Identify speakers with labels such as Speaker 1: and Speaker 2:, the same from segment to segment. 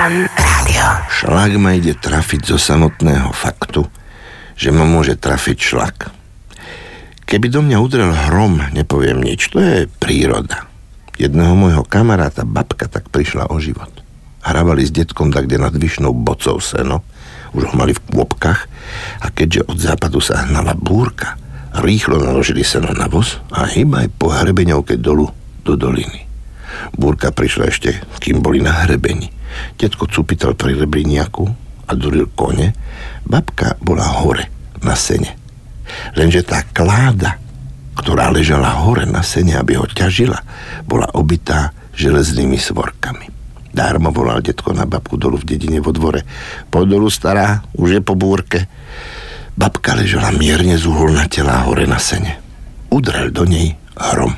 Speaker 1: Fan Rádio.
Speaker 2: Šlak ma ide trafiť zo samotného faktu, že ma môže trafiť šlak. Keby do mňa udrel hrom, nepoviem nič, to je príroda. Jedného môjho kamaráta, babka, tak prišla o život. Hrávali s detkom tak, kde nad vyšnou bocou seno, už ho mali v kôpkach a keďže od západu sa hnala búrka, rýchlo naložili seno na voz a hýba aj po hrebeňovke dolu do doliny. Búrka prišla ešte, kým boli na hrebení. Detko cupital pri rebriniaku a duril kone. Babka bola hore, na sene. Lenže tá kláda, ktorá ležala hore na sene, aby ho ťažila, bola obitá železnými svorkami. Dármo volal detko na babku dolu v dedine vo dvore. Po dolu stará, už je po búrke. Babka ležela mierne z uholna tela hore na sene. Udrel do nej hrom.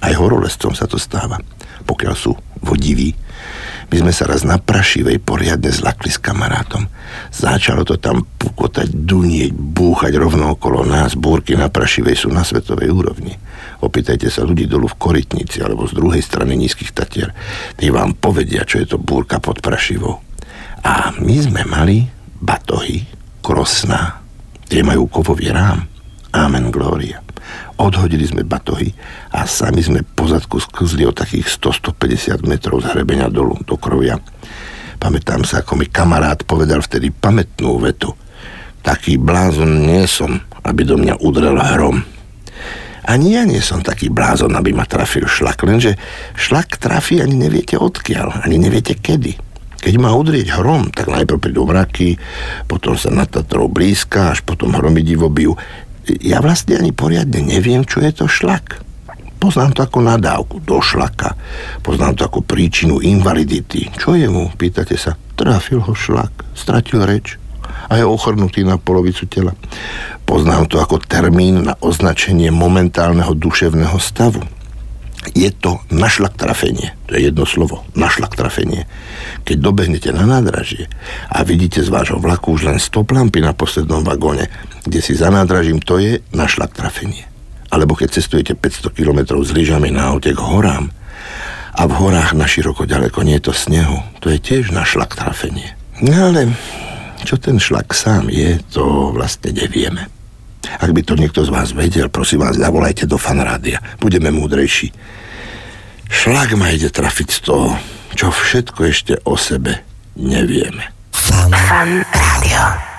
Speaker 2: Aj horolescom sa to stáva, pokiaľ sú vodiví. My sme sa raz na Prašivej poriadne zlakli s kamarátom. Začalo to tam pukotať, dunieť, búchať rovno okolo nás. Búrky na Prašivej sú na svetovej úrovni. Opýtajte sa ľudí dolu v Korytnici alebo z druhej strany nízkych Tatier. Tí vám povedia, čo je to búrka pod Prašivou. A my sme mali batohy, krosná. Tie majú kovový rám. Amen, Gloria. Odhodili sme batohy a sami sme pozadku sklzli o takých 100-150 metrov z hrebenia dolu do krovia. Pamätám sa, ako mi kamarát povedal vtedy pamätnú vetu. Taký blázon nie som, aby do mňa udrel hrom. Ani ja nie som taký blázon, aby ma trafil šlak, lenže šlak trafí ani neviete odkiaľ, ani neviete kedy. Keď má udrieť hrom, tak najprv prídu mraky, potom sa na Tatrou blízka, až potom hromy divo ja vlastne ani poriadne neviem, čo je to šlak. Poznám to ako nadávku do šlaka. Poznám to ako príčinu invalidity. Čo je mu? Pýtate sa. Trafil ho šlak. Stratil reč. A je ochrnutý na polovicu tela. Poznám to ako termín na označenie momentálneho duševného stavu je to našlak trafenie. To je jedno slovo. Našlak trafenie. Keď dobehnete na nádražie a vidíte z vášho vlaku už len stop lampy na poslednom vagóne, kde si za nádražím, to je našlak trafenie. Alebo keď cestujete 500 km s lyžami na aute k horám a v horách na široko ďaleko nie je to snehu, to je tiež našlak trafenie. No ale čo ten šlak sám je, to vlastne nevieme. Ak by to niekto z vás vedel, prosím vás, zavolajte do fanrádia. Budeme múdrejší. Šlak ma ide trafiť z toho, čo všetko ešte o sebe nevieme.
Speaker 1: Fan, fan